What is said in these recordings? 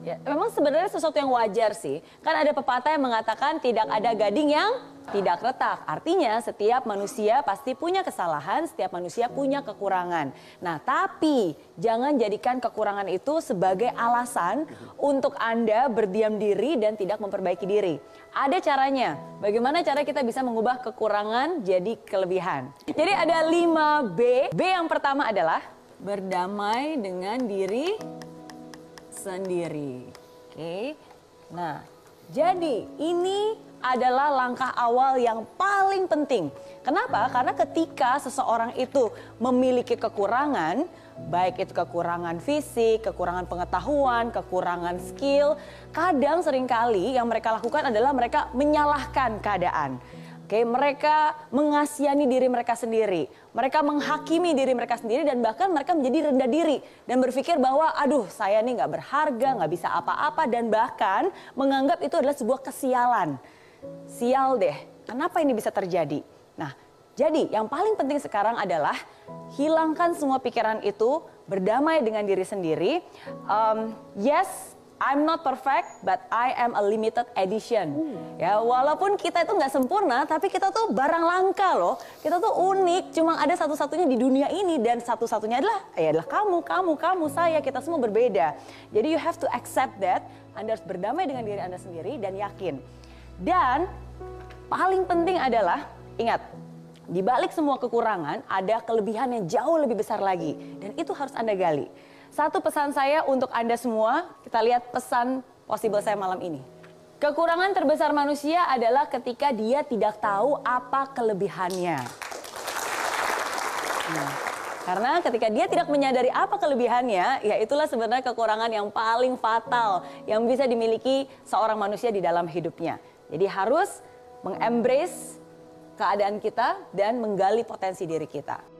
Ya, memang sebenarnya sesuatu yang wajar sih. Kan ada pepatah yang mengatakan tidak ada gading yang tidak retak. Artinya setiap manusia pasti punya kesalahan, setiap manusia punya kekurangan. Nah, tapi jangan jadikan kekurangan itu sebagai alasan untuk Anda berdiam diri dan tidak memperbaiki diri. Ada caranya. Bagaimana cara kita bisa mengubah kekurangan jadi kelebihan? Jadi ada 5B. B yang pertama adalah berdamai dengan diri sendiri. Oke. Nah, jadi ini adalah langkah awal yang paling penting. Kenapa? Karena ketika seseorang itu memiliki kekurangan, baik itu kekurangan fisik, kekurangan pengetahuan, kekurangan skill, kadang sering kali yang mereka lakukan adalah mereka menyalahkan keadaan. Oke, mereka mengasihani diri mereka sendiri. Mereka menghakimi diri mereka sendiri dan bahkan mereka menjadi rendah diri dan berpikir bahwa aduh saya nih nggak berharga, nggak bisa apa-apa dan bahkan menganggap itu adalah sebuah kesialan. Sial deh, kenapa ini bisa terjadi? Nah, jadi yang paling penting sekarang adalah hilangkan semua pikiran itu, berdamai dengan diri sendiri. Um, yes, I'm not perfect, but I am a limited edition. Hmm. Ya, walaupun kita itu nggak sempurna, tapi kita tuh barang langka loh. Kita tuh unik, cuma ada satu-satunya di dunia ini dan satu-satunya adalah ya adalah kamu, kamu, kamu, saya. Kita semua berbeda. Jadi you have to accept that. Anda harus berdamai dengan diri Anda sendiri dan yakin. Dan paling penting adalah ingat, di balik semua kekurangan ada kelebihan yang jauh lebih besar lagi dan itu harus Anda gali. Satu pesan saya untuk Anda semua, kita lihat pesan possible saya malam ini. Kekurangan terbesar manusia adalah ketika dia tidak tahu apa kelebihannya. Nah, karena ketika dia tidak menyadari apa kelebihannya, ya itulah sebenarnya kekurangan yang paling fatal yang bisa dimiliki seorang manusia di dalam hidupnya. Jadi harus mengembrace keadaan kita dan menggali potensi diri kita.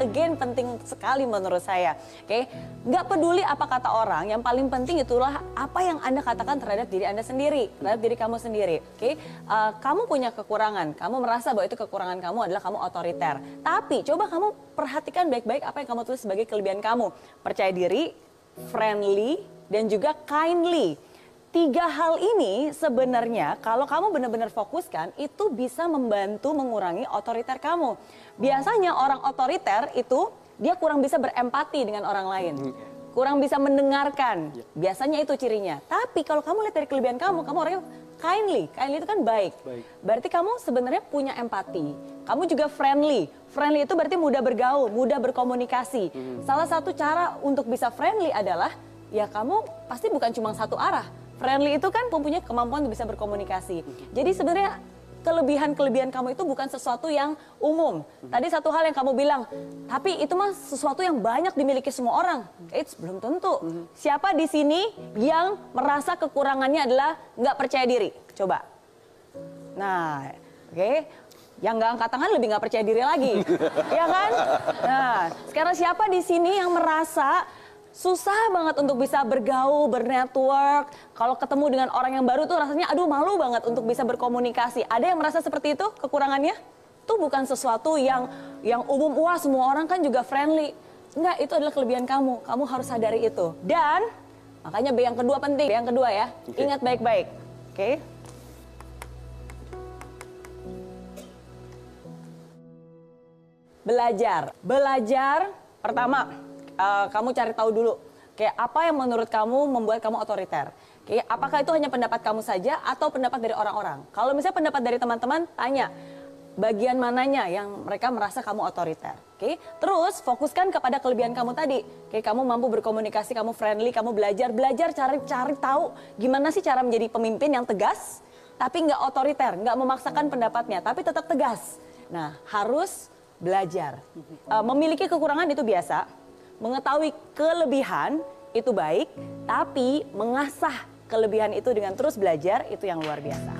Again penting sekali menurut saya. Oke, okay? nggak peduli apa kata orang, yang paling penting itulah apa yang anda katakan terhadap diri anda sendiri, terhadap diri kamu sendiri. Oke, okay? uh, kamu punya kekurangan, kamu merasa bahwa itu kekurangan kamu adalah kamu otoriter. Tapi coba kamu perhatikan baik-baik apa yang kamu tulis sebagai kelebihan kamu. Percaya diri, friendly, dan juga kindly. Tiga hal ini sebenarnya kalau kamu benar-benar fokuskan itu bisa membantu mengurangi otoriter kamu. Biasanya orang otoriter itu dia kurang bisa berempati dengan orang lain. Hmm. Kurang bisa mendengarkan. Ya. Biasanya itu cirinya. Tapi kalau kamu lihat dari kelebihan kamu, kamu orangnya kindly. Kindly itu kan baik. baik. Berarti kamu sebenarnya punya empati. Kamu juga friendly. Friendly itu berarti mudah bergaul, mudah berkomunikasi. Hmm. Salah satu cara untuk bisa friendly adalah ya kamu pasti bukan cuma satu arah friendly itu kan mempunyai kemampuan untuk bisa berkomunikasi. Jadi sebenarnya kelebihan-kelebihan kamu itu bukan sesuatu yang umum. Tadi satu hal yang kamu bilang, tapi itu mah sesuatu yang banyak dimiliki semua orang. It's belum tentu. Siapa di sini yang merasa kekurangannya adalah nggak percaya diri? Coba. Nah, oke. Okay. Yang nggak angkat tangan lebih nggak percaya diri lagi, ya kan? Nah, sekarang siapa di sini yang merasa susah banget untuk bisa bergaul, bernetwork. Kalau ketemu dengan orang yang baru tuh rasanya aduh malu banget untuk bisa berkomunikasi. Ada yang merasa seperti itu kekurangannya? Itu bukan sesuatu yang yang umum wah semua orang kan juga friendly. Enggak, itu adalah kelebihan kamu. Kamu harus sadari itu. Dan makanya B yang kedua penting. B yang kedua ya. Okay. Ingat baik-baik. Oke. Okay? Belajar. Belajar pertama uh, kamu cari tahu dulu kayak apa yang menurut kamu membuat kamu otoriter. Kayak apakah itu hanya pendapat kamu saja atau pendapat dari orang-orang? Kalau misalnya pendapat dari teman-teman, tanya bagian mananya yang mereka merasa kamu otoriter. Oke, terus fokuskan kepada kelebihan kamu tadi. Oke, kamu mampu berkomunikasi, kamu friendly, kamu belajar, belajar cari cari tahu gimana sih cara menjadi pemimpin yang tegas, tapi nggak otoriter, nggak memaksakan pendapatnya, tapi tetap tegas. Nah, harus belajar. Uh, memiliki kekurangan itu biasa, Mengetahui kelebihan itu baik, tapi mengasah kelebihan itu dengan terus belajar itu yang luar biasa.